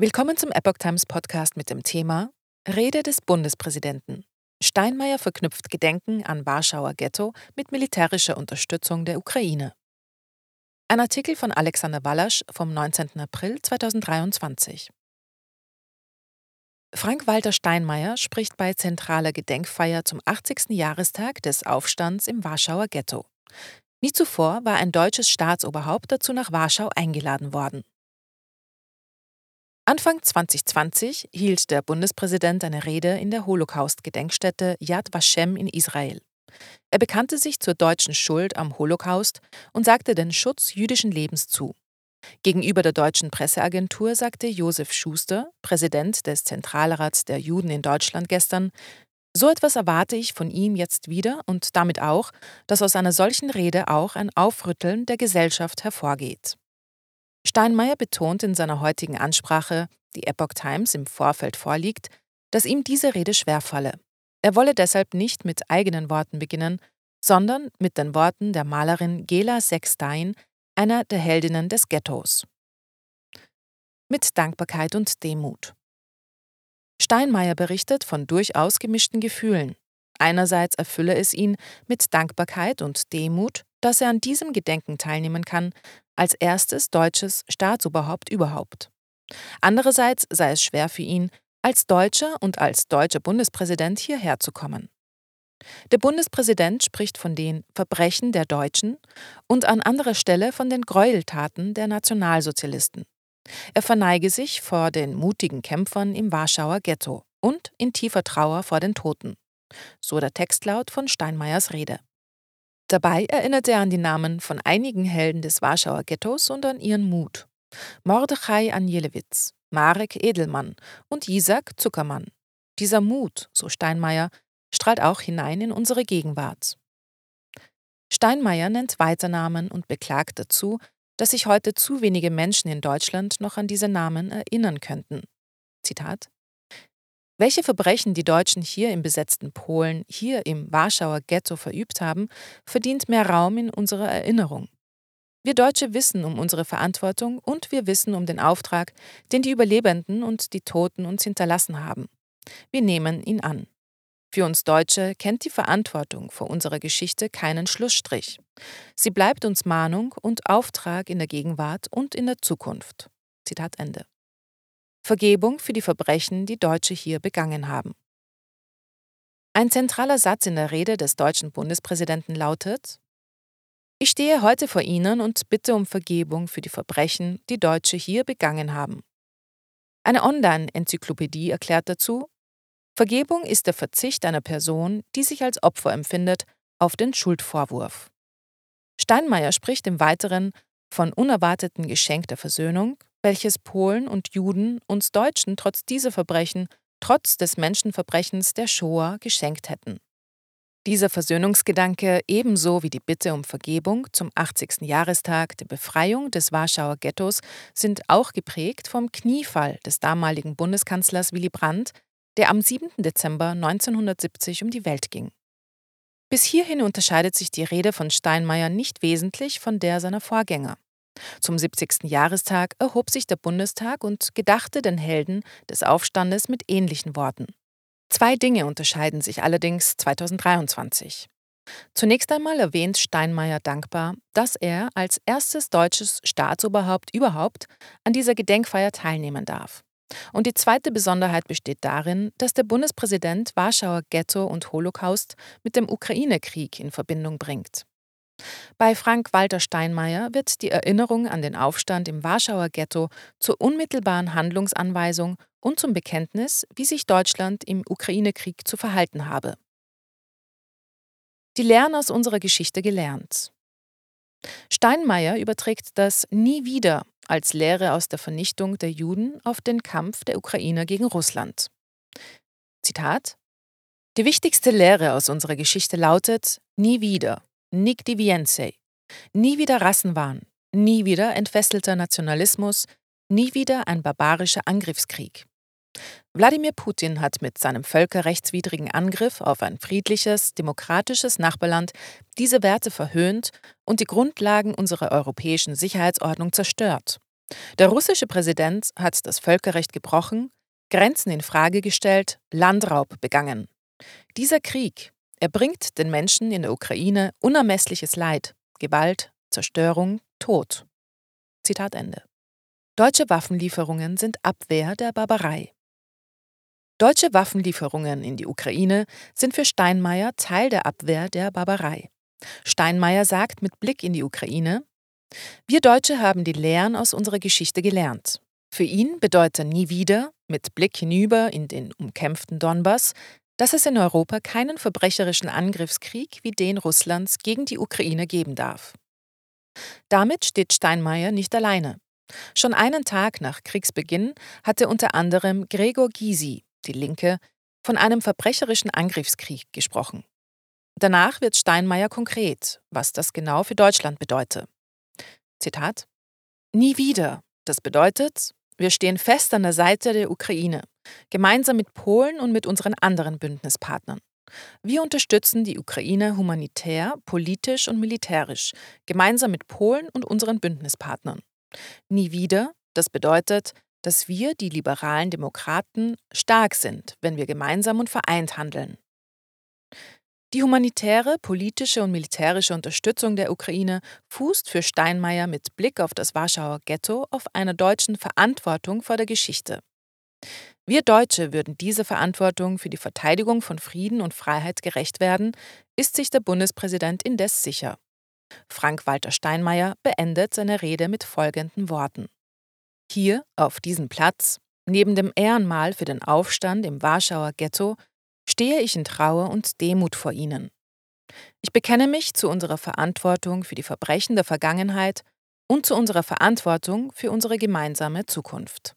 Willkommen zum Epoch Times Podcast mit dem Thema Rede des Bundespräsidenten. Steinmeier verknüpft Gedenken an Warschauer Ghetto mit militärischer Unterstützung der Ukraine. Ein Artikel von Alexander Wallasch vom 19. April 2023. Frank-Walter Steinmeier spricht bei zentraler Gedenkfeier zum 80. Jahrestag des Aufstands im Warschauer Ghetto. Nie zuvor war ein deutsches Staatsoberhaupt dazu nach Warschau eingeladen worden. Anfang 2020 hielt der Bundespräsident eine Rede in der Holocaust-Gedenkstätte Yad Vashem in Israel. Er bekannte sich zur deutschen Schuld am Holocaust und sagte den Schutz jüdischen Lebens zu. Gegenüber der deutschen Presseagentur sagte Josef Schuster, Präsident des Zentralrats der Juden in Deutschland gestern, so etwas erwarte ich von ihm jetzt wieder und damit auch, dass aus einer solchen Rede auch ein Aufrütteln der Gesellschaft hervorgeht. Steinmeier betont in seiner heutigen Ansprache, die Epoch Times im Vorfeld vorliegt, dass ihm diese Rede schwerfalle. Er wolle deshalb nicht mit eigenen Worten beginnen, sondern mit den Worten der Malerin Gela Sextein, einer der Heldinnen des Ghettos. Mit Dankbarkeit und Demut. Steinmeier berichtet von durchaus gemischten Gefühlen. Einerseits erfülle es ihn mit Dankbarkeit und Demut, dass er an diesem Gedenken teilnehmen kann, als erstes deutsches Staatsoberhaupt überhaupt. Andererseits sei es schwer für ihn, als Deutscher und als deutscher Bundespräsident hierher zu kommen. Der Bundespräsident spricht von den Verbrechen der Deutschen und an anderer Stelle von den Gräueltaten der Nationalsozialisten. Er verneige sich vor den mutigen Kämpfern im Warschauer Ghetto und in tiefer Trauer vor den Toten. So der Textlaut von Steinmeiers Rede. Dabei erinnert er an die Namen von einigen Helden des Warschauer Ghettos und an ihren Mut. Mordechai Anjelewitz, Marek Edelmann und Isaac Zuckermann. Dieser Mut, so Steinmeier, strahlt auch hinein in unsere Gegenwart. Steinmeier nennt weiter Namen und beklagt dazu, dass sich heute zu wenige Menschen in Deutschland noch an diese Namen erinnern könnten. Zitat welche Verbrechen die Deutschen hier im besetzten Polen, hier im Warschauer Ghetto verübt haben, verdient mehr Raum in unserer Erinnerung. Wir Deutsche wissen um unsere Verantwortung und wir wissen um den Auftrag, den die Überlebenden und die Toten uns hinterlassen haben. Wir nehmen ihn an. Für uns Deutsche kennt die Verantwortung vor unserer Geschichte keinen Schlussstrich. Sie bleibt uns Mahnung und Auftrag in der Gegenwart und in der Zukunft. Zitat Ende. Vergebung für die Verbrechen, die Deutsche hier begangen haben. Ein zentraler Satz in der Rede des deutschen Bundespräsidenten lautet Ich stehe heute vor Ihnen und bitte um Vergebung für die Verbrechen, die Deutsche hier begangen haben. Eine Online-Enzyklopädie erklärt dazu, Vergebung ist der Verzicht einer Person, die sich als Opfer empfindet, auf den Schuldvorwurf. Steinmeier spricht im Weiteren von unerwarteten Geschenk der Versöhnung, welches Polen und Juden uns Deutschen trotz dieser Verbrechen, trotz des Menschenverbrechens der Shoah geschenkt hätten. Dieser Versöhnungsgedanke ebenso wie die Bitte um Vergebung zum 80. Jahrestag der Befreiung des Warschauer Ghettos sind auch geprägt vom Kniefall des damaligen Bundeskanzlers Willy Brandt, der am 7. Dezember 1970 um die Welt ging. Bis hierhin unterscheidet sich die Rede von Steinmeier nicht wesentlich von der seiner Vorgänger. Zum 70. Jahrestag erhob sich der Bundestag und gedachte den Helden des Aufstandes mit ähnlichen Worten. Zwei Dinge unterscheiden sich allerdings 2023. Zunächst einmal erwähnt Steinmeier dankbar, dass er als erstes deutsches Staatsoberhaupt überhaupt an dieser Gedenkfeier teilnehmen darf. Und die zweite Besonderheit besteht darin, dass der Bundespräsident Warschauer Ghetto und Holocaust mit dem Ukraine-Krieg in Verbindung bringt. Bei Frank-Walter Steinmeier wird die Erinnerung an den Aufstand im Warschauer Ghetto zur unmittelbaren Handlungsanweisung und zum Bekenntnis, wie sich Deutschland im Ukraine-Krieg zu verhalten habe. Die Lehren aus unserer Geschichte gelernt. Steinmeier überträgt das Nie wieder als Lehre aus der Vernichtung der Juden auf den Kampf der Ukrainer gegen Russland. Zitat Die wichtigste Lehre aus unserer Geschichte lautet Nie wieder. Nick Divienze. Nie wieder Rassenwahn, nie wieder entfesselter Nationalismus, nie wieder ein barbarischer Angriffskrieg. Wladimir Putin hat mit seinem völkerrechtswidrigen Angriff auf ein friedliches, demokratisches Nachbarland diese Werte verhöhnt und die Grundlagen unserer europäischen Sicherheitsordnung zerstört. Der russische Präsident hat das Völkerrecht gebrochen, Grenzen in Frage gestellt, Landraub begangen. Dieser Krieg, er bringt den Menschen in der Ukraine unermessliches Leid, Gewalt, Zerstörung, Tod. Zitat Ende. Deutsche Waffenlieferungen sind Abwehr der Barbarei. Deutsche Waffenlieferungen in die Ukraine sind für Steinmeier Teil der Abwehr der Barbarei. Steinmeier sagt mit Blick in die Ukraine, wir Deutsche haben die Lehren aus unserer Geschichte gelernt. Für ihn bedeutet nie wieder, mit Blick hinüber in den umkämpften Donbass, dass es in Europa keinen verbrecherischen Angriffskrieg wie den Russlands gegen die Ukraine geben darf. Damit steht Steinmeier nicht alleine. Schon einen Tag nach Kriegsbeginn hatte unter anderem Gregor Gysi, die Linke, von einem verbrecherischen Angriffskrieg gesprochen. Danach wird Steinmeier konkret, was das genau für Deutschland bedeutet. Zitat: Nie wieder. Das bedeutet, wir stehen fest an der Seite der Ukraine, gemeinsam mit Polen und mit unseren anderen Bündnispartnern. Wir unterstützen die Ukraine humanitär, politisch und militärisch, gemeinsam mit Polen und unseren Bündnispartnern. Nie wieder, das bedeutet, dass wir, die liberalen Demokraten, stark sind, wenn wir gemeinsam und vereint handeln. Die humanitäre, politische und militärische Unterstützung der Ukraine fußt für Steinmeier mit Blick auf das Warschauer Ghetto auf einer deutschen Verantwortung vor der Geschichte. Wir Deutsche würden diese Verantwortung für die Verteidigung von Frieden und Freiheit gerecht werden, ist sich der Bundespräsident indes sicher. Frank-Walter Steinmeier beendet seine Rede mit folgenden Worten. Hier, auf diesem Platz, neben dem Ehrenmal für den Aufstand im Warschauer Ghetto, stehe ich in Trauer und Demut vor Ihnen. Ich bekenne mich zu unserer Verantwortung für die Verbrechen der Vergangenheit und zu unserer Verantwortung für unsere gemeinsame Zukunft.